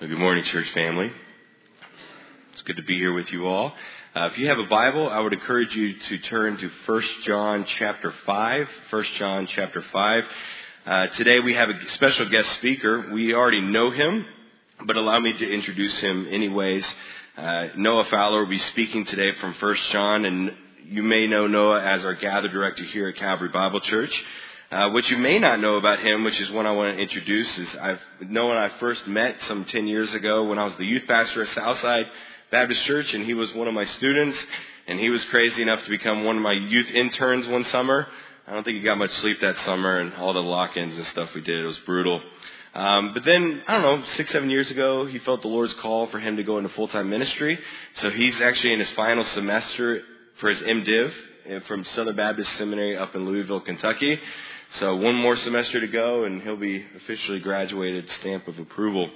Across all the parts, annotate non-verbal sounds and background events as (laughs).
Good morning, church family. It's good to be here with you all. Uh, if you have a Bible, I would encourage you to turn to 1 John chapter 5. 1 John chapter 5. Uh, today we have a special guest speaker. We already know him, but allow me to introduce him anyways. Uh, Noah Fowler will be speaking today from 1 John, and you may know Noah as our gather director here at Calvary Bible Church. Uh, what you may not know about him, which is one I want to introduce, is I've and I first met some 10 years ago when I was the youth pastor at Southside Baptist Church, and he was one of my students, and he was crazy enough to become one of my youth interns one summer. I don't think he got much sleep that summer, and all the lock-ins and stuff we did, it was brutal. Um, but then, I don't know, six, seven years ago, he felt the Lord's call for him to go into full-time ministry. So he's actually in his final semester for his MDiv uh, from Southern Baptist Seminary up in Louisville, Kentucky. So one more semester to go, and he'll be officially graduated, stamp of approval.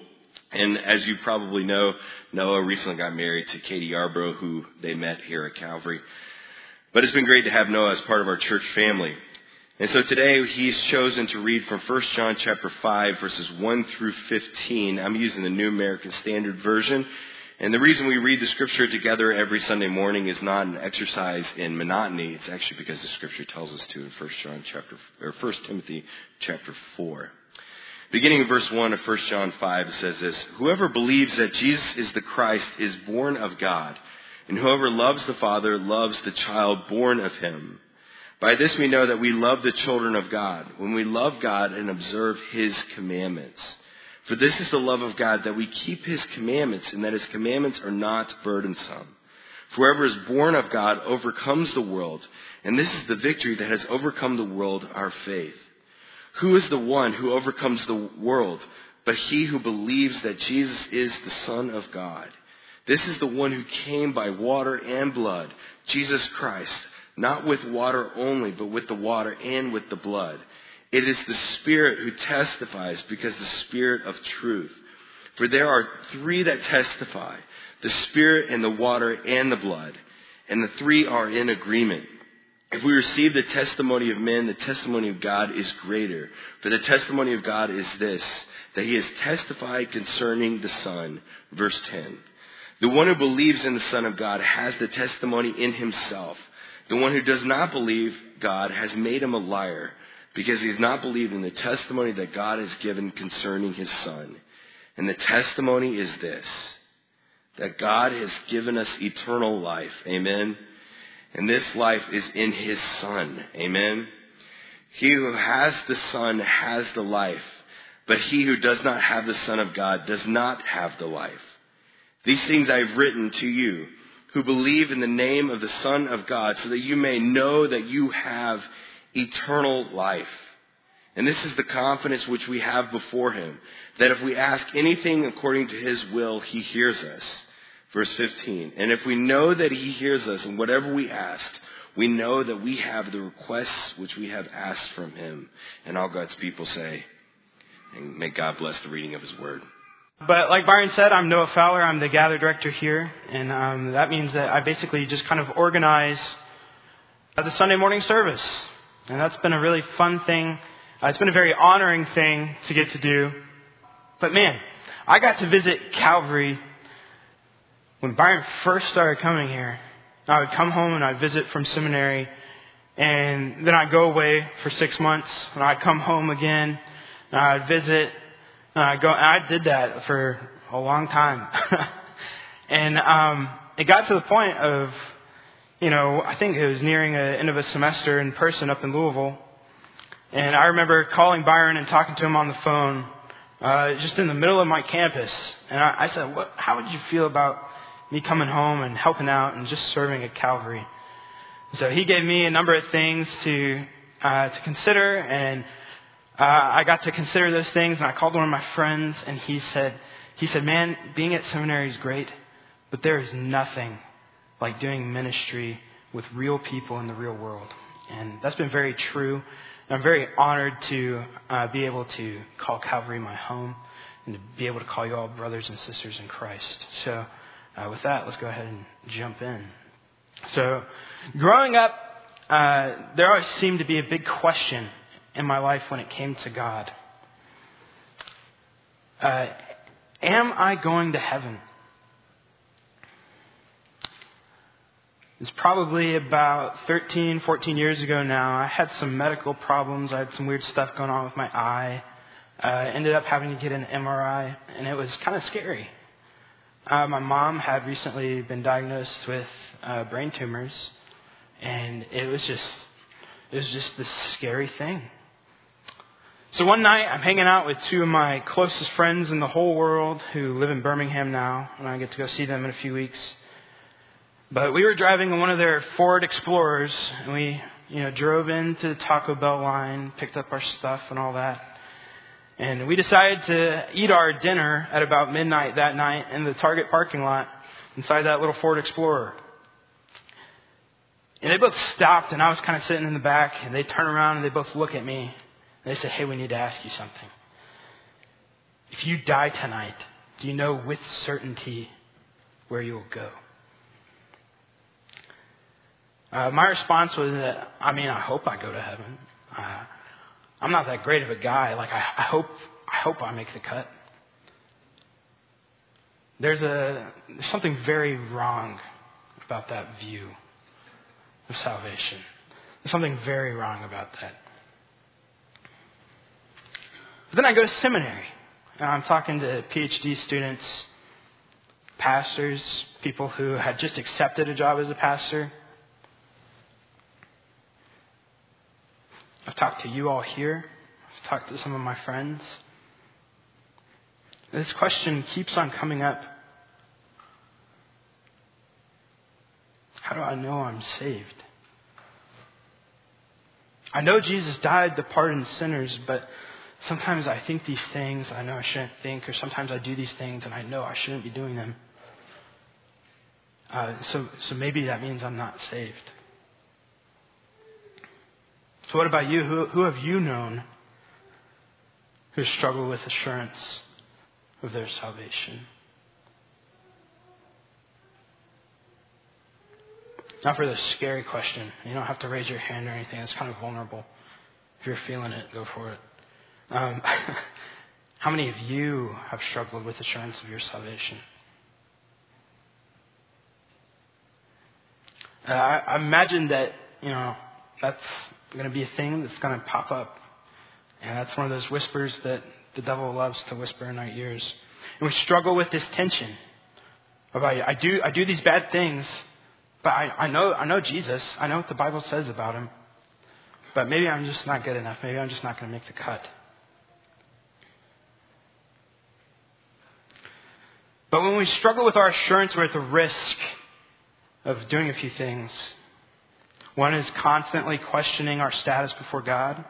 And as you probably know, Noah recently got married to Katie Yarbrough, who they met here at Calvary. But it's been great to have Noah as part of our church family. And so today he's chosen to read from 1 John chapter 5 verses 1 through 15. I'm using the New American Standard Version. And the reason we read the scripture together every Sunday morning is not an exercise in monotony. It's actually because the scripture tells us to in 1 John chapter, or 1 Timothy chapter 4. Beginning in verse 1 of 1 John 5, it says this, Whoever believes that Jesus is the Christ is born of God, and whoever loves the Father loves the child born of him. By this we know that we love the children of God, when we love God and observe His commandments. For this is the love of God, that we keep His commandments, and that His commandments are not burdensome. Whoever is born of God overcomes the world, and this is the victory that has overcome the world, our faith. Who is the one who overcomes the world, but he who believes that Jesus is the Son of God? This is the one who came by water and blood, Jesus Christ, not with water only, but with the water and with the blood. It is the Spirit who testifies because the Spirit of truth. For there are three that testify the Spirit and the water and the blood. And the three are in agreement. If we receive the testimony of men, the testimony of God is greater. For the testimony of God is this, that he has testified concerning the Son. Verse 10. The one who believes in the Son of God has the testimony in himself. The one who does not believe God has made him a liar because he has not believed in the testimony that God has given concerning his Son. And the testimony is this that God has given us eternal life. Amen. And this life is in his Son. Amen. He who has the Son has the life, but he who does not have the Son of God does not have the life. These things I have written to you who believe in the name of the Son of God so that you may know that you have eternal life. And this is the confidence which we have before him, that if we ask anything according to his will, he hears us. Verse 15. And if we know that he hears us in whatever we ask, we know that we have the requests which we have asked from him. And all God's people say, and may God bless the reading of his word. But like Byron said, I'm Noah Fowler. I'm the gather director here. And um, that means that I basically just kind of organize the Sunday morning service. And that's been a really fun thing. Uh, it's been a very honoring thing to get to do. But man, I got to visit Calvary when Byron first started coming here. I would come home and I'd visit from seminary, and then I'd go away for six months, and I'd come home again, and I'd visit, and I'd go, and I did that for a long time. (laughs) and um, it got to the point of you know, I think it was nearing the end of a semester in person up in Louisville. And I remember calling Byron and talking to him on the phone, uh, just in the middle of my campus. And I, I said, what, how would you feel about me coming home and helping out and just serving at Calvary? So he gave me a number of things to, uh, to consider and, uh, I got to consider those things and I called one of my friends and he said, he said, man, being at seminary is great, but there is nothing like doing ministry with real people in the real world. And that's been very true. I'm very honored to uh, be able to call Calvary my home and to be able to call you all brothers and sisters in Christ. So, uh, with that, let's go ahead and jump in. So, growing up, uh, there always seemed to be a big question in my life when it came to God. Uh, Am I going to heaven? It's probably about 13, 14 years ago now. I had some medical problems. I had some weird stuff going on with my eye. Uh, ended up having to get an MRI, and it was kind of scary. Uh, my mom had recently been diagnosed with uh, brain tumors, and it was just it was just this scary thing. So one night, I'm hanging out with two of my closest friends in the whole world who live in Birmingham now, and I get to go see them in a few weeks. But we were driving in one of their Ford Explorers, and we, you know, drove into the Taco Bell line, picked up our stuff and all that. And we decided to eat our dinner at about midnight that night in the Target parking lot inside that little Ford Explorer. And they both stopped, and I was kind of sitting in the back, and they turn around and they both look at me. And they said, Hey, we need to ask you something. If you die tonight, do you know with certainty where you will go? Uh, my response was that, I mean, I hope I go to heaven. Uh, I'm not that great of a guy. Like, I, I hope, I hope I make the cut. There's a, there's something very wrong about that view of salvation. There's something very wrong about that. But then I go to seminary. And I'm talking to PhD students, pastors, people who had just accepted a job as a pastor. I've talked to you all here. I've talked to some of my friends. This question keeps on coming up. How do I know I'm saved? I know Jesus died to pardon sinners, but sometimes I think these things I know I shouldn't think, or sometimes I do these things and I know I shouldn't be doing them. Uh, so, so maybe that means I'm not saved. So, what about you? Who, who have you known who struggle with assurance of their salvation? Not for the scary question. You don't have to raise your hand or anything. It's kind of vulnerable. If you're feeling it, go for it. Um, (laughs) how many of you have struggled with assurance of your salvation? Uh, I, I imagine that, you know, that's going to be a thing that's going to pop up. And that's one of those whispers that the devil loves to whisper in our ears. And we struggle with this tension about I do I do these bad things, but I, I know I know Jesus. I know what the Bible says about him. But maybe I'm just not good enough. Maybe I'm just not going to make the cut. But when we struggle with our assurance, we're at the risk of doing a few things. One is constantly questioning our status before God.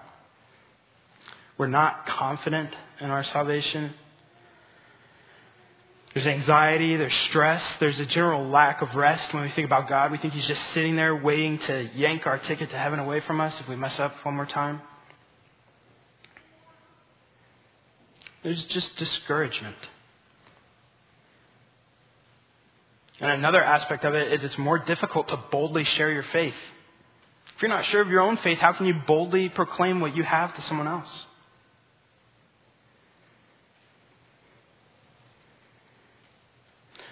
We're not confident in our salvation. There's anxiety, there's stress, there's a general lack of rest when we think about God. We think He's just sitting there waiting to yank our ticket to heaven away from us if we mess up one more time. There's just discouragement. And another aspect of it is it's more difficult to boldly share your faith. If you're not sure of your own faith, how can you boldly proclaim what you have to someone else?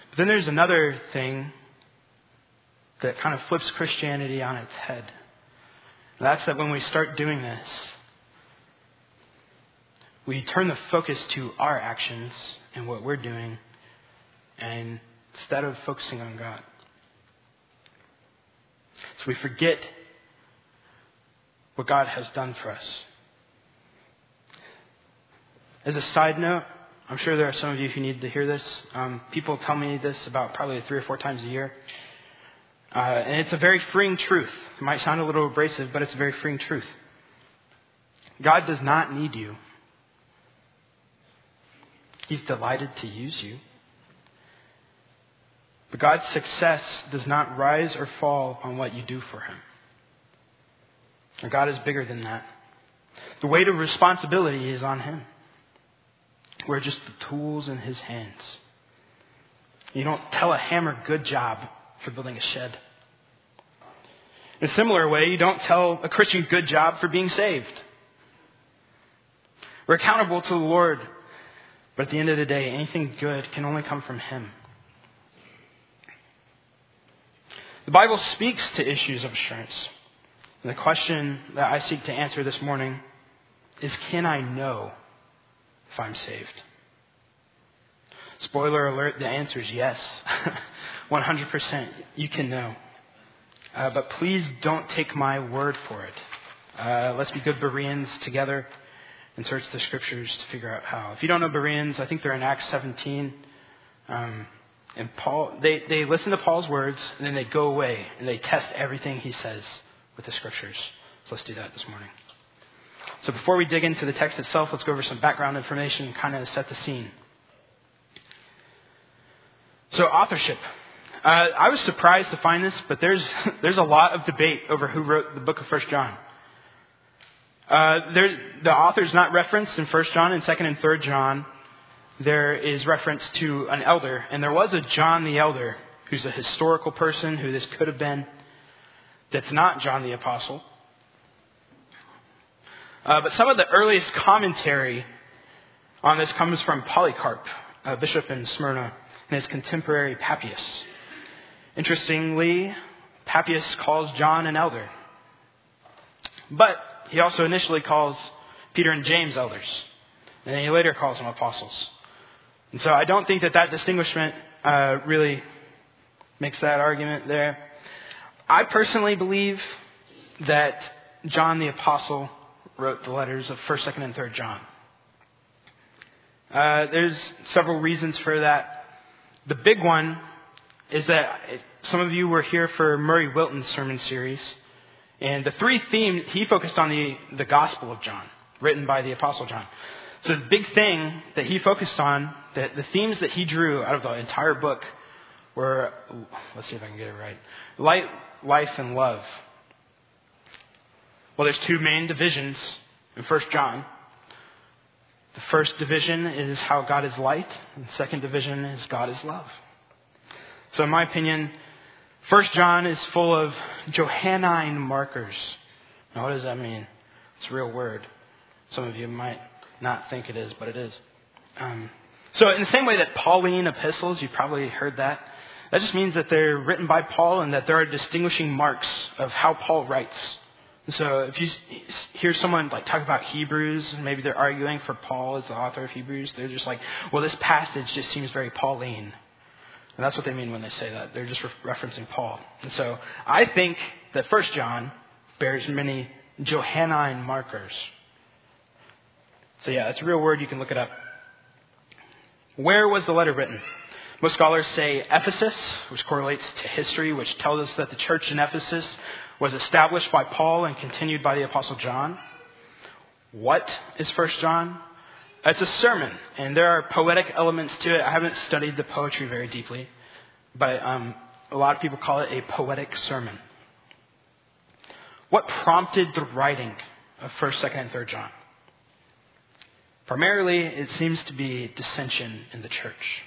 But then there's another thing that kind of flips Christianity on its head. And that's that when we start doing this, we turn the focus to our actions and what we're doing, and instead of focusing on God. So we forget what God has done for us. As a side note, I'm sure there are some of you who need to hear this. Um, people tell me this about probably three or four times a year. Uh, and it's a very freeing truth. It might sound a little abrasive, but it's a very freeing truth. God does not need you, He's delighted to use you. But God's success does not rise or fall on what you do for Him. God is bigger than that. The weight of responsibility is on Him. We're just the tools in His hands. You don't tell a hammer good job for building a shed. In a similar way, you don't tell a Christian good job for being saved. We're accountable to the Lord But at the end of the day, anything good can only come from Him. The Bible speaks to issues of assurance. And the question that I seek to answer this morning is can I know if I'm saved? Spoiler alert, the answer is yes. (laughs) 100%. You can know. Uh, but please don't take my word for it. Uh, let's be good Bereans together and search the scriptures to figure out how. If you don't know Bereans, I think they're in Acts 17. Um, and Paul, they, they listen to Paul's words and then they go away and they test everything he says with the scriptures. So let's do that this morning. So before we dig into the text itself, let's go over some background information and kind of set the scene. So authorship. Uh, I was surprised to find this, but there's (laughs) there's a lot of debate over who wrote the book of First John. Uh, there, the author is not referenced in First John and Second and Third John. There is reference to an elder, and there was a John the elder who's a historical person who this could have been. That's not John the apostle. Uh, but some of the earliest commentary on this comes from Polycarp, a bishop in Smyrna, and his contemporary Papias. Interestingly, Papias calls John an elder. But he also initially calls Peter and James elders. And then he later calls them apostles. And so I don't think that that distinguishment uh, really makes that argument there. I personally believe that John the Apostle wrote the letters of 1st, 2nd, and 3rd John. Uh, there's several reasons for that. The big one is that some of you were here for Murray Wilton's sermon series. And the three themes, he focused on the, the Gospel of John, written by the Apostle John. So the big thing that he focused on, the, the themes that he drew out of the entire book were, let's see if I can get it right, light, life, and love. Well, there's two main divisions in 1 John. The first division is how God is light, and the second division is God is love. So, in my opinion, First John is full of Johannine markers. Now, what does that mean? It's a real word. Some of you might not think it is, but it is. Um, so, in the same way that Pauline epistles, you've probably heard that, that just means that they're written by Paul and that there are distinguishing marks of how Paul writes. And So, if you hear someone like talk about Hebrews, and maybe they're arguing for Paul as the author of Hebrews, they're just like, well, this passage just seems very Pauline. And that's what they mean when they say that. They're just re- referencing Paul. And so I think that First John bears many Johannine markers. So yeah, it's a real word. You can look it up. Where was the letter written? Most scholars say Ephesus, which correlates to history, which tells us that the church in Ephesus was established by Paul and continued by the Apostle John. What is First John? It's a sermon, and there are poetic elements to it. I haven't studied the poetry very deeply, but um, a lot of people call it a poetic sermon. What prompted the writing of 1st, 2nd, and 3rd John? Primarily, it seems to be dissension in the church.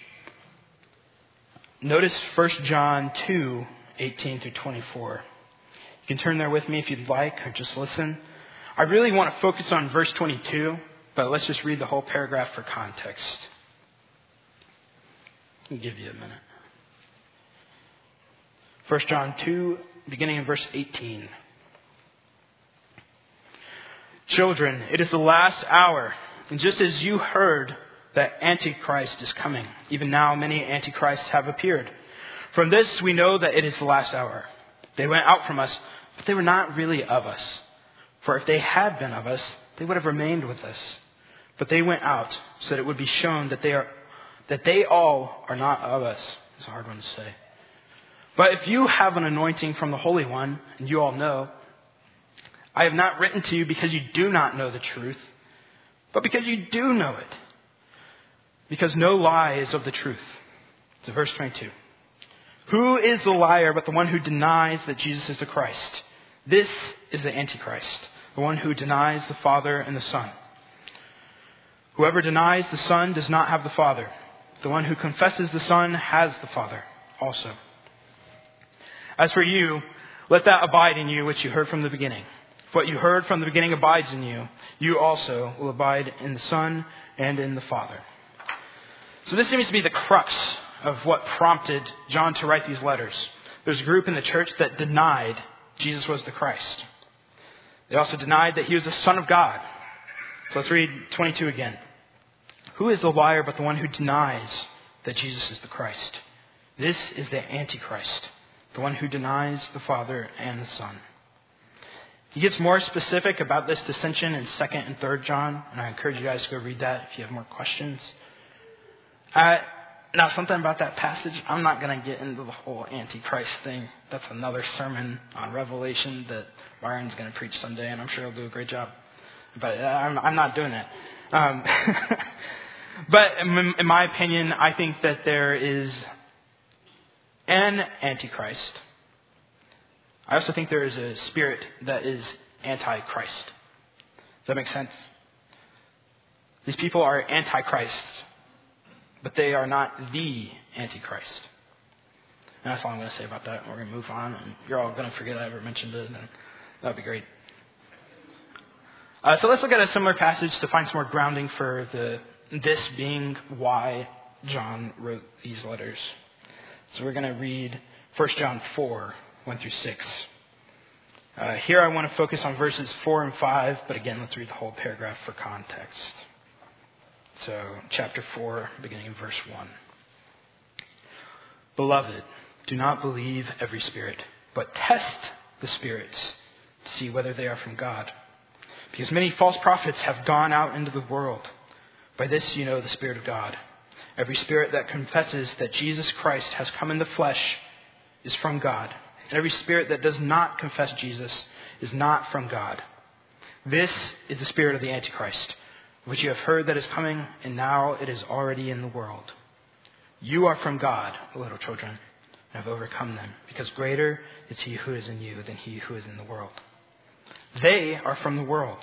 Notice 1 John 2 18 through 24. You can turn there with me if you'd like, or just listen. I really want to focus on verse 22 but let's just read the whole paragraph for context. I'll give you a minute. 1 John 2, beginning in verse 18. Children, it is the last hour, and just as you heard that Antichrist is coming, even now many Antichrists have appeared. From this we know that it is the last hour. They went out from us, but they were not really of us. For if they had been of us, they would have remained with us. But they went out so that it would be shown that they are that they all are not of us. It's a hard one to say. But if you have an anointing from the Holy One, and you all know, I have not written to you because you do not know the truth, but because you do know it. Because no lie is of the truth. So verse 22. Who is the liar but the one who denies that Jesus is the Christ? This is the Antichrist, the one who denies the Father and the Son. Whoever denies the Son does not have the Father. The one who confesses the Son has the Father also. As for you, let that abide in you which you heard from the beginning. If what you heard from the beginning abides in you, you also will abide in the Son and in the Father. So this seems to be the crux of what prompted John to write these letters. There's a group in the church that denied Jesus was the Christ. They also denied that he was the Son of God. So let's read 22 again. Who is the liar but the one who denies that Jesus is the Christ? This is the Antichrist, the one who denies the Father and the Son. He gets more specific about this dissension in 2nd and 3rd John, and I encourage you guys to go read that if you have more questions. Now, something about that passage, I'm not going to get into the whole Antichrist thing. That's another sermon on Revelation that Byron's going to preach someday, and I'm sure he'll do a great job. But uh, I'm, I'm not doing that. Um, (laughs) but in my opinion, I think that there is an Antichrist. I also think there is a spirit that is anti-Christ. Does that make sense? These people are antichrists, but they are not the Antichrist. And that's all I'm going to say about that. We're going to move on, and you're all going to forget I ever mentioned it, and that would be great. Uh, so let's look at a similar passage to find some more grounding for the this being why John wrote these letters. So we're going to read 1 John 4, 1 through 6. Uh, here I want to focus on verses 4 and 5, but again, let's read the whole paragraph for context. So, chapter 4, beginning in verse 1. Beloved, do not believe every spirit, but test the spirits to see whether they are from God. Because many false prophets have gone out into the world. By this you know the Spirit of God. Every spirit that confesses that Jesus Christ has come in the flesh is from God. And every spirit that does not confess Jesus is not from God. This is the spirit of the Antichrist, which you have heard that is coming, and now it is already in the world. You are from God, little children, and have overcome them, because greater is he who is in you than he who is in the world. They are from the world.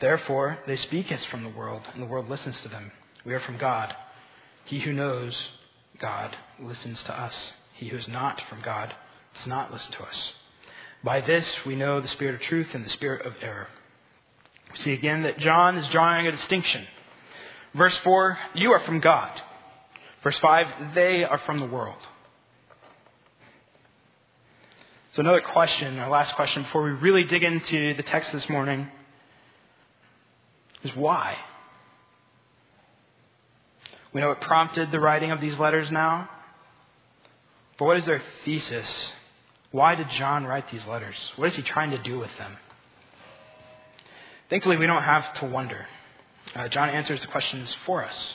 Therefore, they speak as from the world, and the world listens to them. We are from God. He who knows God listens to us. He who is not from God does not listen to us. By this we know the spirit of truth and the spirit of error. See again that John is drawing a distinction. Verse 4, you are from God. Verse 5, they are from the world. So, another question, our last question before we really dig into the text this morning is why? We know it prompted the writing of these letters now. But what is their thesis? Why did John write these letters? What is he trying to do with them? Thankfully, we don't have to wonder. Uh, John answers the questions for us.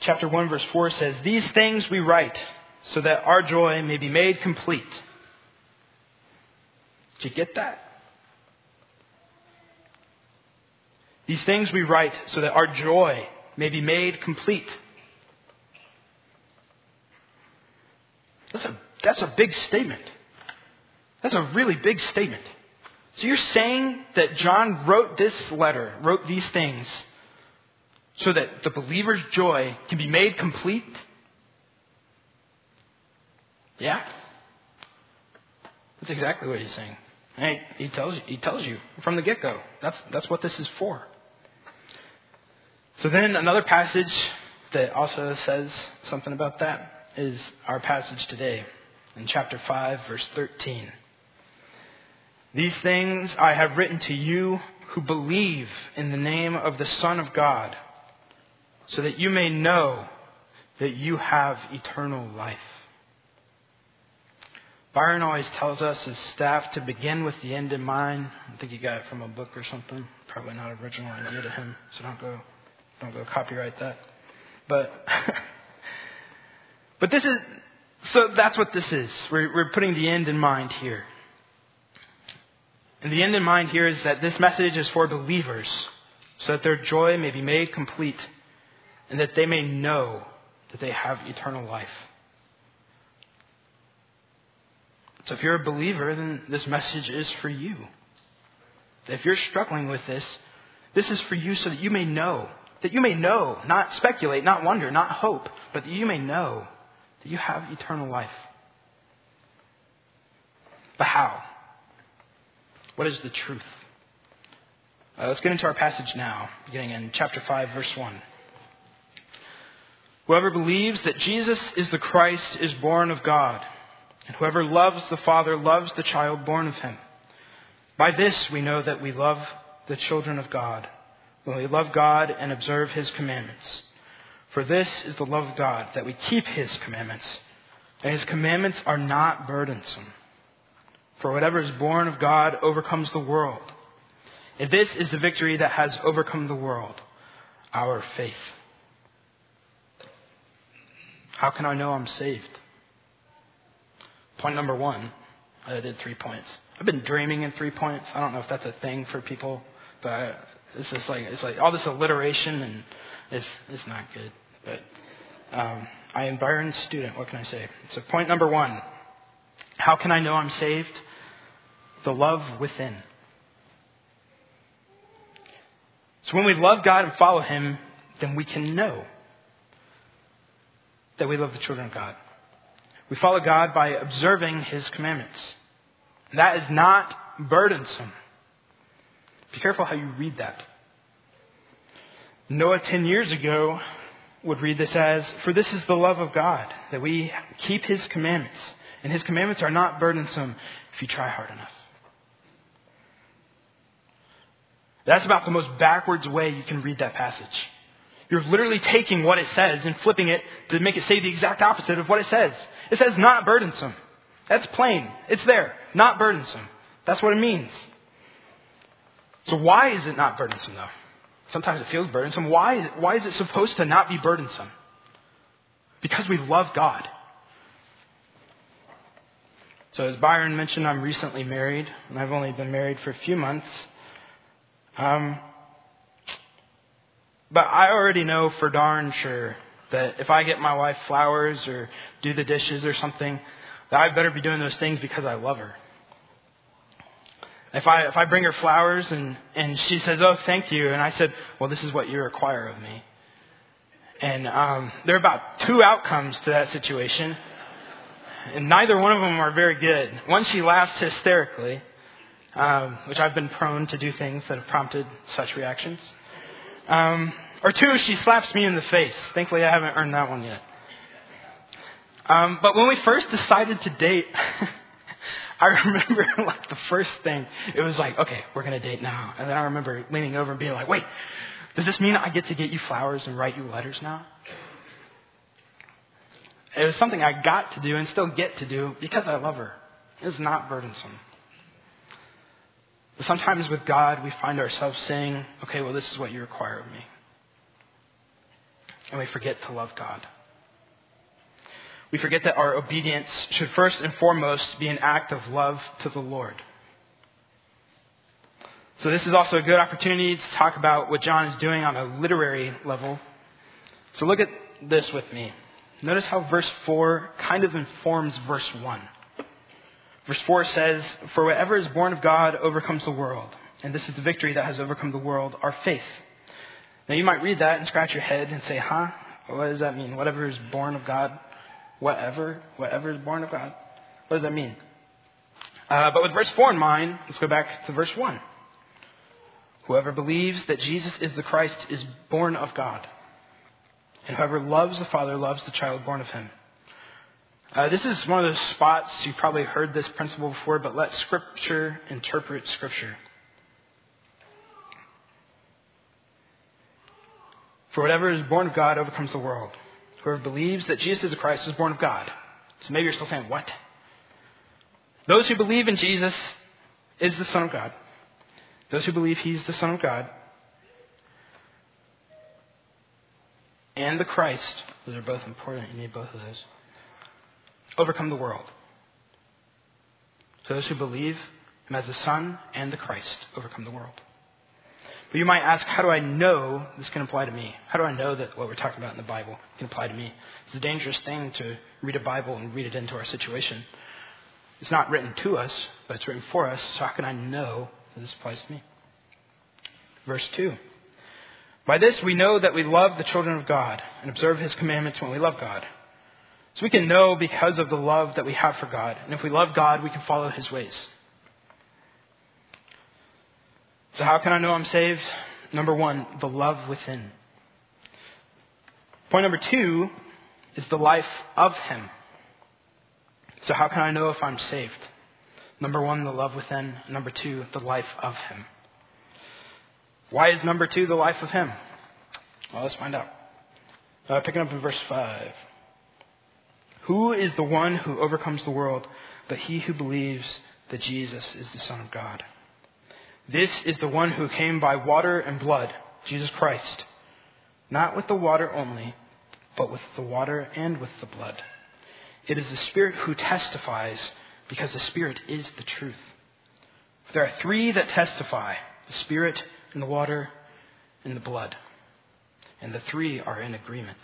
Chapter 1, verse 4 says, These things we write so that our joy may be made complete. Did you get that? These things we write so that our joy may be made complete. That's a, that's a big statement. That's a really big statement. So you're saying that John wrote this letter, wrote these things, so that the believer's joy can be made complete? Yeah. That's exactly what he's saying. He tells you, he tells you from the get go. That's, that's what this is for. So then another passage that also says something about that is our passage today in chapter 5, verse 13. These things I have written to you who believe in the name of the Son of God, so that you may know that you have eternal life. Byron always tells us as staff to begin with the end in mind. I think he got it from a book or something. Probably not an original idea to him, so don't go don't go copyright that. But, (laughs) but this is, so that's what this is. We're, we're putting the end in mind here. And the end in mind here is that this message is for believers, so that their joy may be made complete, and that they may know that they have eternal life. So if you're a believer, then this message is for you. If you're struggling with this, this is for you so that you may know that you may know, not speculate, not wonder, not hope, but that you may know that you have eternal life. But how? What is the truth? Uh, let's get into our passage now, beginning in chapter 5, verse 1. Whoever believes that Jesus is the Christ is born of God, and whoever loves the Father loves the child born of him. By this we know that we love the children of God, when we love God and observe his commandments. For this is the love of God, that we keep his commandments, and his commandments are not burdensome. For whatever is born of God overcomes the world. And this is the victory that has overcome the world, our faith. How can I know I'm saved? Point number one, I did three points. I've been dreaming in three points. I don't know if that's a thing for people, but it's just like it's like all this alliteration and it's it's not good. But um, I am Byron's student. What can I say? So point number one, how can I know I'm saved? The love within. So when we love God and follow Him, then we can know that we love the children of God. We follow God by observing His commandments. That is not burdensome. Be careful how you read that. Noah 10 years ago would read this as, For this is the love of God, that we keep His commandments. And His commandments are not burdensome if you try hard enough. That's about the most backwards way you can read that passage. You're literally taking what it says and flipping it to make it say the exact opposite of what it says. It says not burdensome. That's plain. It's there. Not burdensome. That's what it means. So why is it not burdensome though? Sometimes it feels burdensome. Why, why is it supposed to not be burdensome? Because we love God. So as Byron mentioned, I'm recently married, and I've only been married for a few months. Um, but I already know for darn sure that if I get my wife flowers or do the dishes or something, that I better be doing those things because I love her. If I if I bring her flowers and and she says, "Oh, thank you," and I said, "Well, this is what you require of me," and um, there are about two outcomes to that situation, and neither one of them are very good. One, she laughs hysterically, um, which I've been prone to do things that have prompted such reactions. Um, or two, she slaps me in the face. Thankfully, I haven't earned that one yet. Um, but when we first decided to date, (laughs) I remember (laughs) like the first thing, it was like, okay, we're going to date now. And then I remember leaning over and being like, wait, does this mean I get to get you flowers and write you letters now? It was something I got to do and still get to do because I love her. It's not burdensome. But sometimes with God, we find ourselves saying, okay, well, this is what you require of me. And we forget to love God. We forget that our obedience should first and foremost be an act of love to the Lord. So, this is also a good opportunity to talk about what John is doing on a literary level. So, look at this with me. Notice how verse 4 kind of informs verse 1. Verse 4 says, For whatever is born of God overcomes the world. And this is the victory that has overcome the world, our faith. Now you might read that and scratch your head and say, huh? What does that mean? Whatever is born of God? Whatever? Whatever is born of God? What does that mean? Uh, but with verse 4 in mind, let's go back to verse 1. Whoever believes that Jesus is the Christ is born of God. And whoever loves the Father loves the child born of him. Uh, this is one of those spots you've probably heard this principle before, but let Scripture interpret Scripture. For whatever is born of God overcomes the world. Whoever believes that Jesus is Christ is born of God. So maybe you're still saying, what? Those who believe in Jesus is the Son of God. Those who believe He's the Son of God and the Christ, those are both important. You need both of those overcome the world. So those who believe him as the Son and the Christ overcome the world. But you might ask, how do I know this can apply to me? How do I know that what we're talking about in the Bible can apply to me? It's a dangerous thing to read a Bible and read it into our situation. It's not written to us, but it's written for us. So how can I know that this applies to me? Verse 2. By this we know that we love the children of God and observe his commandments when we love God. So we can know because of the love that we have for God. And if we love God, we can follow his ways. So, how can I know I'm saved? Number one, the love within. Point number two is the life of Him. So, how can I know if I'm saved? Number one, the love within. Number two, the life of Him. Why is number two the life of Him? Well, let's find out. Uh, picking up in verse 5. Who is the one who overcomes the world but he who believes that Jesus is the Son of God? This is the one who came by water and blood, Jesus Christ. Not with the water only, but with the water and with the blood. It is the Spirit who testifies, because the Spirit is the truth. There are three that testify the Spirit, and the water, and the blood. And the three are in agreement.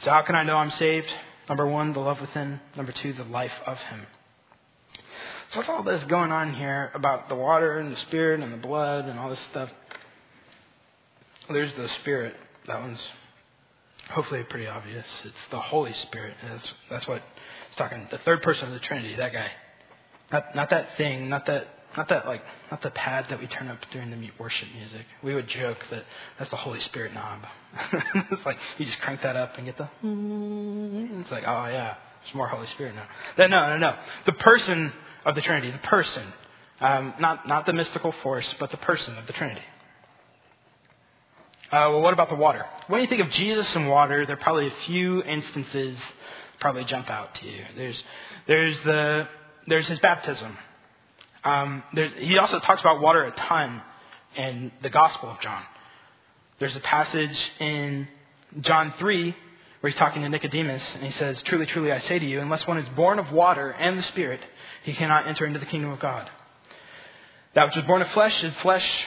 So, how can I know I'm saved? Number one, the love within. Number two, the life of Him. So, what's all this going on here about the water and the Spirit and the blood and all this stuff? There's the Spirit. That one's hopefully pretty obvious. It's the Holy Spirit. That's, that's what it's talking. The third person of the Trinity, that guy. Not, not that thing, not that not that like not the pad that we turn up during the worship music. We would joke that that's the Holy Spirit knob. (laughs) it's like you just crank that up and get the. It's like oh yeah, it's more Holy Spirit now. No, no, no. The person of the Trinity, the person, um, not not the mystical force, but the person of the Trinity. Uh, well, what about the water? When you think of Jesus and water, there are probably a few instances probably jump out to you. There's there's the there's his baptism. Um, there, he also talks about water a ton in the Gospel of John. There's a passage in John 3 where he's talking to Nicodemus, and he says, Truly, truly, I say to you, unless one is born of water and the Spirit, he cannot enter into the kingdom of God. That which is born of flesh is flesh,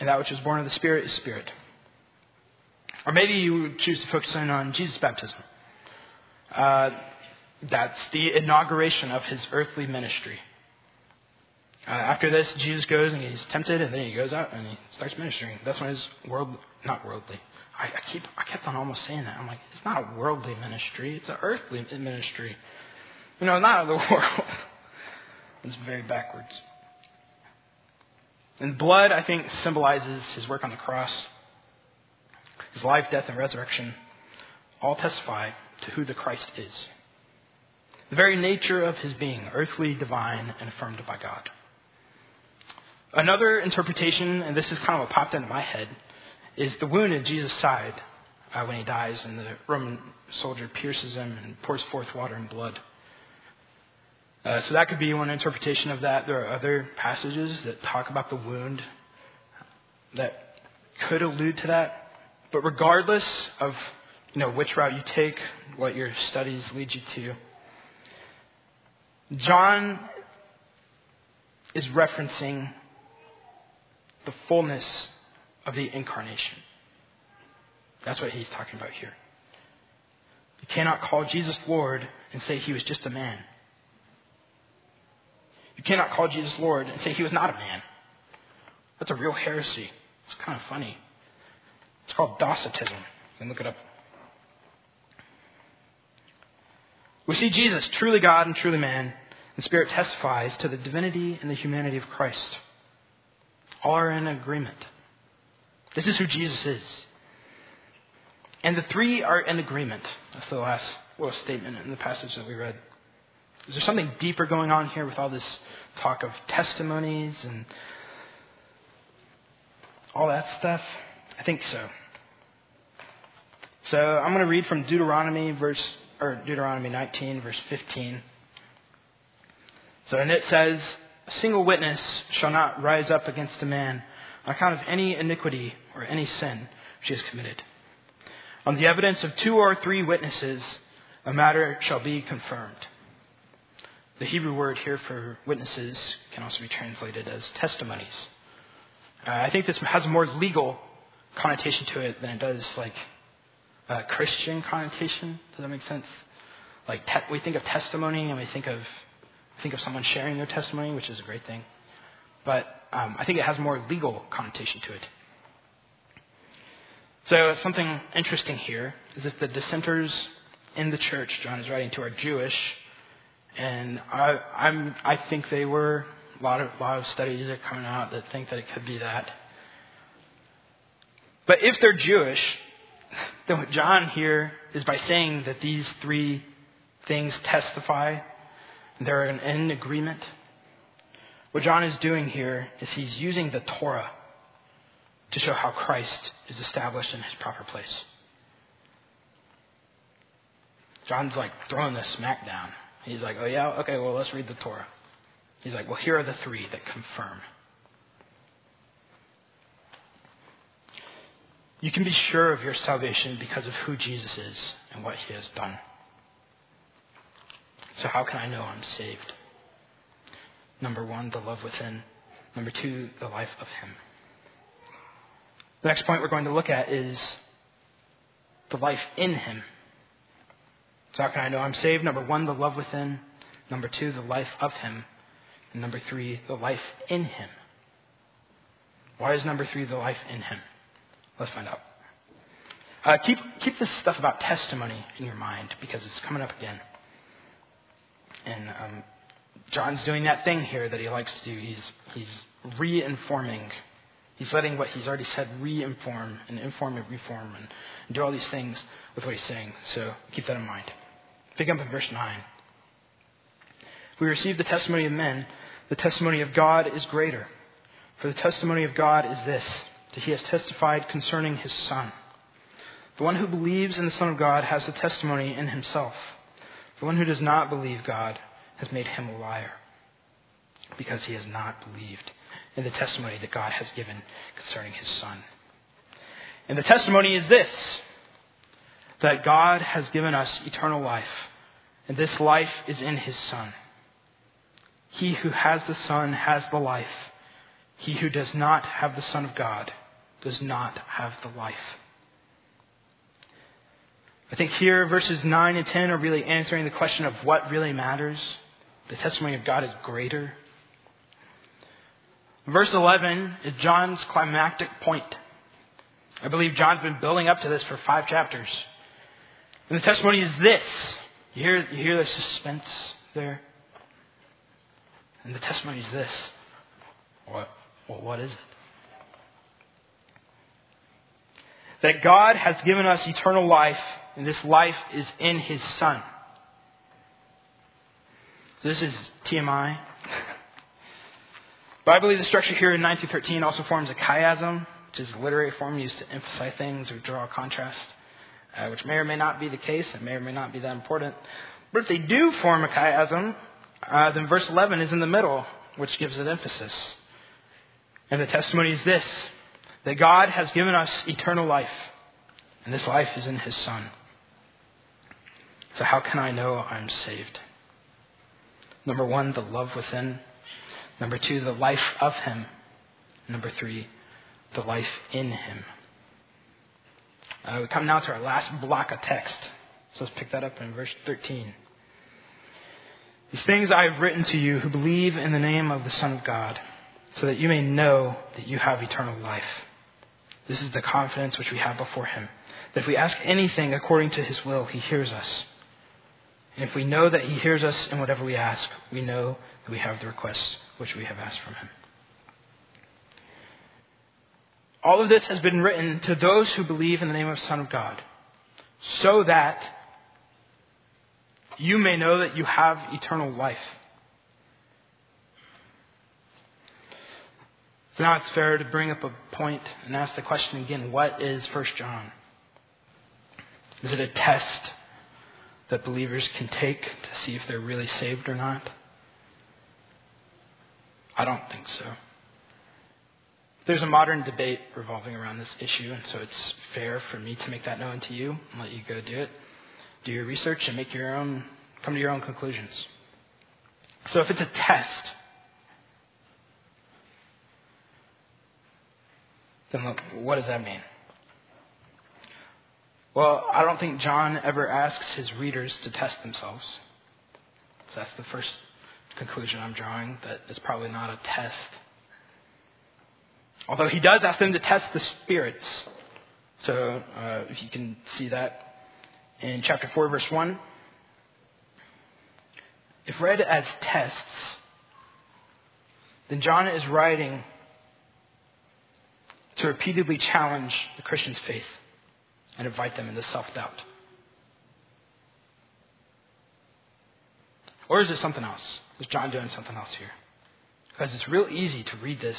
and that which is born of the Spirit is spirit. Or maybe you would choose to focus in on Jesus' baptism. Uh, that's the inauguration of his earthly ministry. Uh, after this, Jesus goes and he's tempted, and then he goes out and he starts ministering. That's when his world, not worldly. I, I keep, I kept on almost saying that. I'm like, it's not a worldly ministry; it's an earthly ministry. You know, not of the (laughs) world. it's very backwards. And blood, I think, symbolizes his work on the cross. His life, death, and resurrection all testify to who the Christ is. The very nature of his being, earthly, divine, and affirmed by God. Another interpretation, and this is kind of what popped into my head, is the wound in Jesus' side uh, when he dies, and the Roman soldier pierces him and pours forth water and blood. Uh, so that could be one interpretation of that. There are other passages that talk about the wound that could allude to that. But regardless of you know which route you take, what your studies lead you to, John is referencing the fullness of the incarnation. That's what he's talking about here. You cannot call Jesus Lord and say he was just a man. You cannot call Jesus Lord and say he was not a man. That's a real heresy. It's kind of funny. It's called Docetism. You can look it up. We see Jesus, truly God and truly man, and Spirit testifies to the divinity and the humanity of Christ are in agreement. This is who Jesus is. And the three are in agreement. That's the last little statement in the passage that we read. Is there something deeper going on here with all this talk of testimonies and all that stuff? I think so. So I'm going to read from Deuteronomy verse or Deuteronomy 19 verse 15. So and it says, a single witness shall not rise up against a man on account of any iniquity or any sin which he has committed. On the evidence of two or three witnesses, a matter shall be confirmed. The Hebrew word here for witnesses can also be translated as testimonies. Uh, I think this has a more legal connotation to it than it does like a Christian connotation. Does that make sense? Like te- we think of testimony and we think of think of someone sharing their testimony, which is a great thing. But um, I think it has more legal connotation to it. So something interesting here is that the dissenters in the church John is writing to are Jewish, and I, I'm, I think they were a lot of a lot of studies are coming out that think that it could be that. But if they're Jewish, then what John here is by saying that these three things testify, they're in agreement. What John is doing here is he's using the Torah to show how Christ is established in his proper place. John's like throwing the smack down. He's like, oh yeah, okay, well let's read the Torah. He's like, well here are the three that confirm. You can be sure of your salvation because of who Jesus is and what he has done. So, how can I know I'm saved? Number one, the love within. Number two, the life of him. The next point we're going to look at is the life in him. So, how can I know I'm saved? Number one, the love within. Number two, the life of him. And number three, the life in him. Why is number three the life in him? Let's find out. Uh, keep, keep this stuff about testimony in your mind because it's coming up again. And um, John's doing that thing here that he likes to do. He's, he's re-informing. He's letting what he's already said re-inform and inform and reform and, do all these things with what he's saying. So keep that in mind. Pick up in verse 9. If we receive the testimony of men, the testimony of God is greater. For the testimony of God is this that he has testified concerning his Son. The one who believes in the Son of God has the testimony in himself. The one who does not believe God has made him a liar, because he has not believed in the testimony that God has given concerning his Son. And the testimony is this that God has given us eternal life, and this life is in his Son. He who has the Son has the life. He who does not have the Son of God does not have the life. I think here verses 9 and 10 are really answering the question of what really matters. The testimony of God is greater. Verse 11 is John's climactic point. I believe John's been building up to this for five chapters. And the testimony is this. You hear, you hear the suspense there? And the testimony is this. What, what is it? That God has given us eternal life, and this life is in His Son. So this is TMI. but I believe the structure here in 9 through 13 also forms a chiasm, which is a literary form used to emphasize things or draw a contrast, uh, which may or may not be the case. It may or may not be that important. But if they do form a chiasm, uh, then verse 11 is in the middle, which gives it emphasis. And the testimony is this that God has given us eternal life, and this life is in His Son. So, how can I know I'm saved? Number one, the love within. Number two, the life of Him. Number three, the life in Him. Uh, we come now to our last block of text. So let's pick that up in verse 13. These things I have written to you who believe in the name of the Son of God, so that you may know that you have eternal life. This is the confidence which we have before Him, that if we ask anything according to His will, He hears us. And if we know that He hears us in whatever we ask, we know that we have the requests which we have asked from Him. All of this has been written to those who believe in the name of the Son of God, so that you may know that you have eternal life. So now it's fair to bring up a point and ask the question again what is 1 John? Is it a test that believers can take to see if they're really saved or not? I don't think so. There's a modern debate revolving around this issue, and so it's fair for me to make that known to you and let you go do it. Do your research and make your own, come to your own conclusions. So if it's a test, then look, what does that mean? Well, I don't think John ever asks his readers to test themselves. So that's the first conclusion I'm drawing, that it's probably not a test. Although he does ask them to test the spirits. So uh, if you can see that in chapter 4, verse 1. If read as tests, then John is writing to repeatedly challenge the Christian's faith. And invite them into self doubt? Or is it something else? Is John doing something else here? Because it's real easy to read this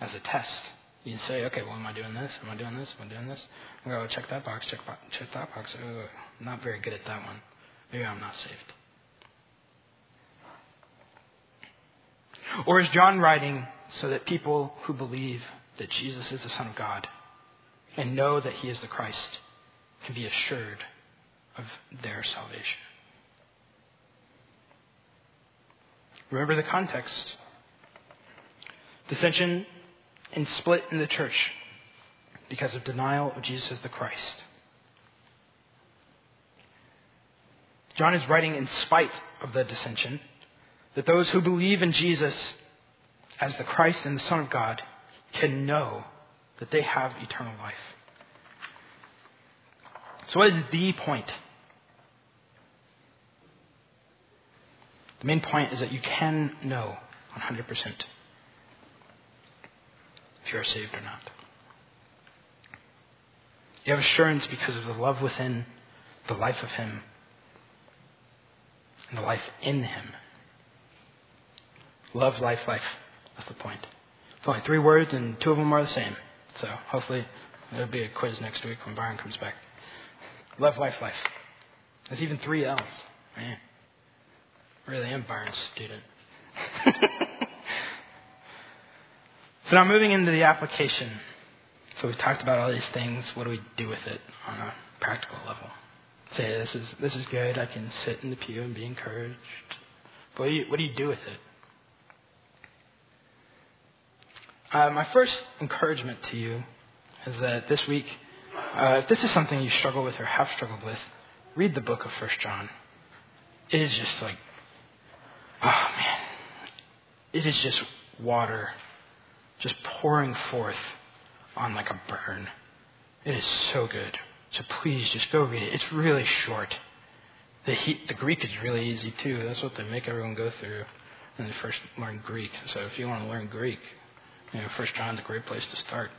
as a test. You can say, okay, well, am I doing this? Am I doing this? Am I doing this? I go, check that box, check, check that box. I'm not very good at that one. Maybe I'm not saved. Or is John writing so that people who believe that Jesus is the Son of God and know that he is the Christ can be assured of their salvation? Remember the context dissension and split in the church because of denial of Jesus as the Christ. John is writing in spite of the dissension that those who believe in Jesus as the Christ and the Son of God can know that they have eternal life. So, what is the point? The main point is that you can know 100% if you are saved or not. You have assurance because of the love within, the life of Him, and the life in Him. Love, life, life. That's the point. It's only three words, and two of them are the same. So hopefully there'll be a quiz next week when Byron comes back. Love, life, life. There's even three L's. Man, really am Byron's student. (laughs) so now moving into the application. So we've talked about all these things. What do we do with it on a practical level? Say this is this is good. I can sit in the pew and be encouraged. But what do you, what do, you do with it? Uh, my first encouragement to you is that this week, uh, if this is something you struggle with or have struggled with, read the book of First John. It is just like, oh man, it is just water, just pouring forth on like a burn. It is so good. So please just go read it. It's really short. The, he, the Greek is really easy too. That's what they make everyone go through when they first learn Greek. So if you want to learn Greek, you know, First John's a great place to start.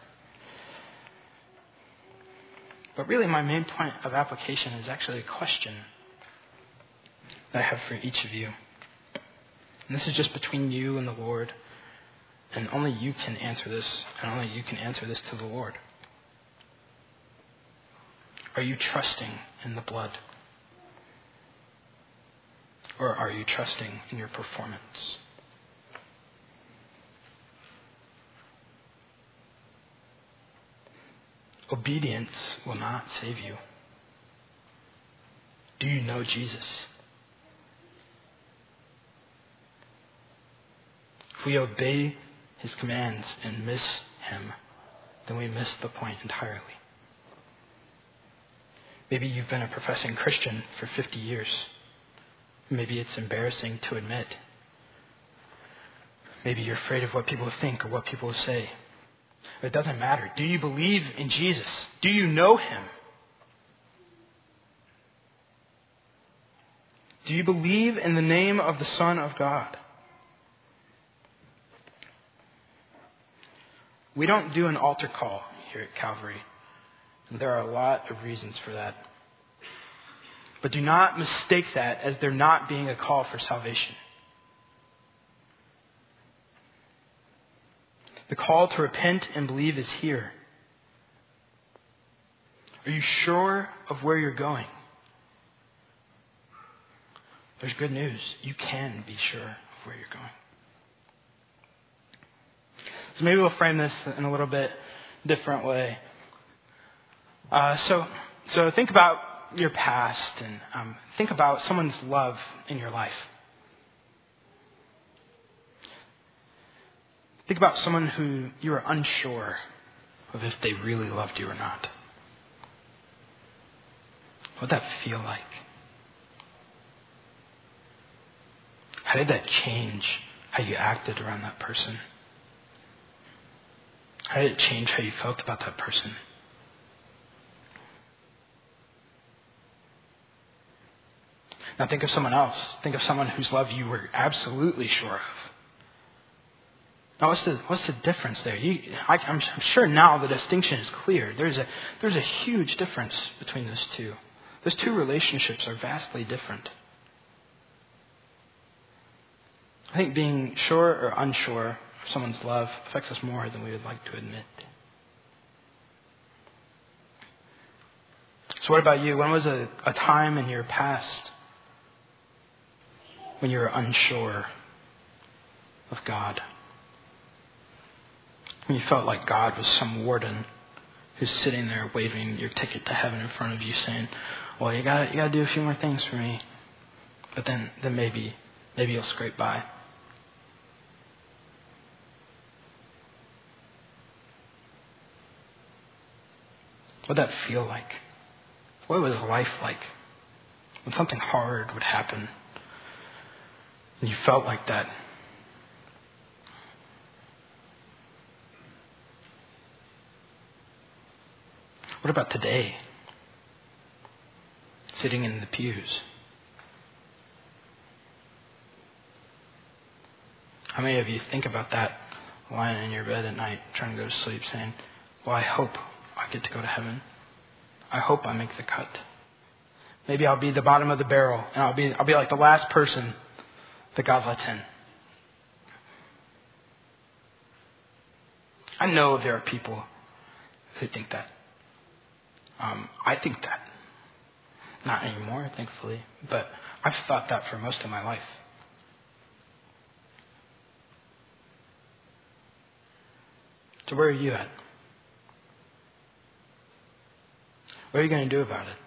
But really, my main point of application is actually a question that I have for each of you. And this is just between you and the Lord. And only you can answer this, and only you can answer this to the Lord. Are you trusting in the blood? Or are you trusting in your performance? Obedience will not save you. Do you know Jesus? If we obey his commands and miss him, then we miss the point entirely. Maybe you've been a professing Christian for 50 years. Maybe it's embarrassing to admit. Maybe you're afraid of what people think or what people say. It doesn't matter. Do you believe in Jesus? Do you know him? Do you believe in the name of the Son of God? We don't do an altar call here at Calvary. And there are a lot of reasons for that. But do not mistake that as there not being a call for salvation. The call to repent and believe is here. Are you sure of where you're going? There's good news. You can be sure of where you're going. So maybe we'll frame this in a little bit different way. Uh, so, so think about your past and um, think about someone's love in your life. Think about someone who you are unsure of if they really loved you or not. What would that feel like? How did that change how you acted around that person? How did it change how you felt about that person? Now think of someone else. Think of someone whose love you were absolutely sure of Now, what's the, what's the difference there? You, I, I'm, I'm sure now the distinction is clear. There's a, there's a huge difference between those two. Those two relationships are vastly different. I think being sure or unsure of someone's love affects us more than we would like to admit. So, what about you? When was a, a time in your past when you were unsure of God? You felt like God was some warden who's sitting there waving your ticket to heaven in front of you, saying, "Well, you got you got to do a few more things for me, but then then maybe maybe you'll scrape by." What would that feel like? What was life like when something hard would happen and you felt like that? What about today? Sitting in the pews. How many of you think about that lying in your bed at night trying to go to sleep saying, Well, I hope I get to go to heaven. I hope I make the cut. Maybe I'll be the bottom of the barrel and I'll be, I'll be like the last person that God lets in. I know there are people who think that. Um, I think that. Not anymore, thankfully, but I've thought that for most of my life. So, where are you at? What are you going to do about it?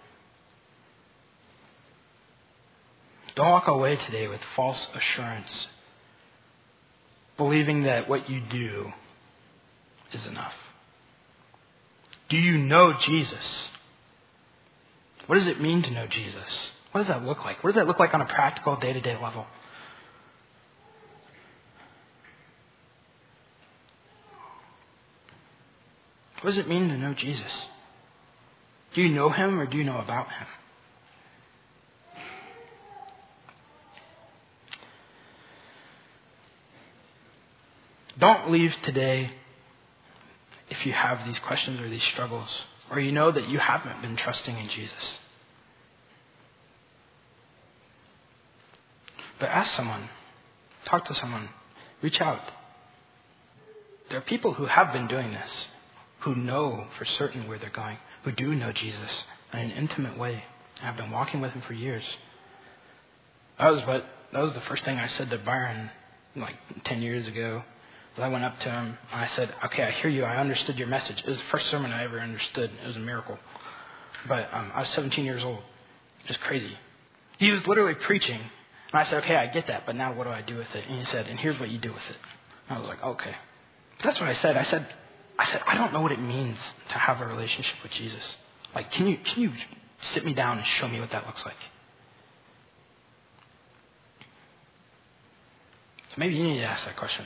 Don't walk away today with false assurance, believing that what you do is enough. Do you know Jesus? What does it mean to know Jesus? What does that look like? What does that look like on a practical, day to day level? What does it mean to know Jesus? Do you know him or do you know about him? Don't leave today if you have these questions or these struggles, or you know that you haven't been trusting in Jesus. But ask someone, talk to someone, reach out. There are people who have been doing this, who know for certain where they're going who do know Jesus in an intimate way. I've been walking with him for years. That was what that was the first thing I said to Byron like ten years ago. I went up to him and I said, "Okay, I hear you. I understood your message. It was the first sermon I ever understood. It was a miracle." But um, I was 17 years old. Just crazy. He was literally preaching, and I said, "Okay, I get that, but now what do I do with it?" And he said, "And here's what you do with it." And I was like, "Okay." But that's what I said. I said, I said, I don't know what it means to have a relationship with Jesus. Like, can you, can you sit me down and show me what that looks like? So maybe you need to ask that question.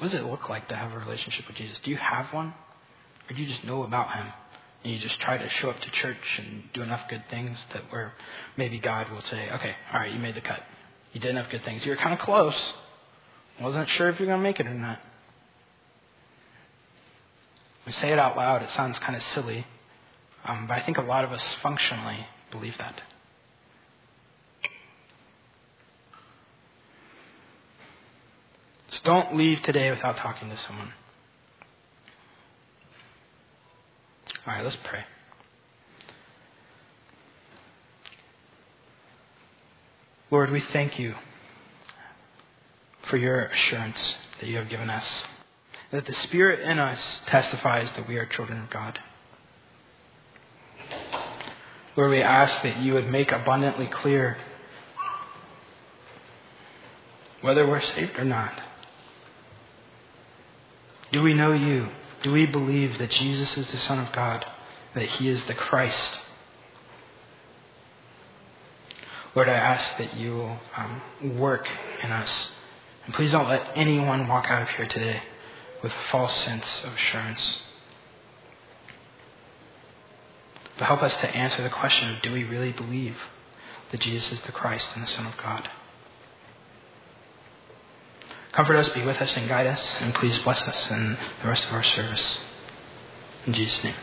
What does it look like to have a relationship with Jesus? Do you have one? Or do you just know about him? And you just try to show up to church and do enough good things that where maybe God will say, okay, all right, you made the cut. You did enough good things. You were kind of close. Wasn't sure if you're going to make it or not. We say it out loud, it sounds kind of silly, um, but I think a lot of us functionally believe that. Don't leave today without talking to someone. All right, let's pray. Lord, we thank you for your assurance that you have given us that the Spirit in us testifies that we are children of God. Lord, we ask that you would make abundantly clear whether we're saved or not. Do we know you? Do we believe that Jesus is the Son of God, that he is the Christ? Lord, I ask that you will um, work in us. And please don't let anyone walk out of here today with a false sense of assurance. But help us to answer the question of do we really believe that Jesus is the Christ and the Son of God? Comfort us, be with us, and guide us, and please bless us in the rest of our service. In Jesus' name.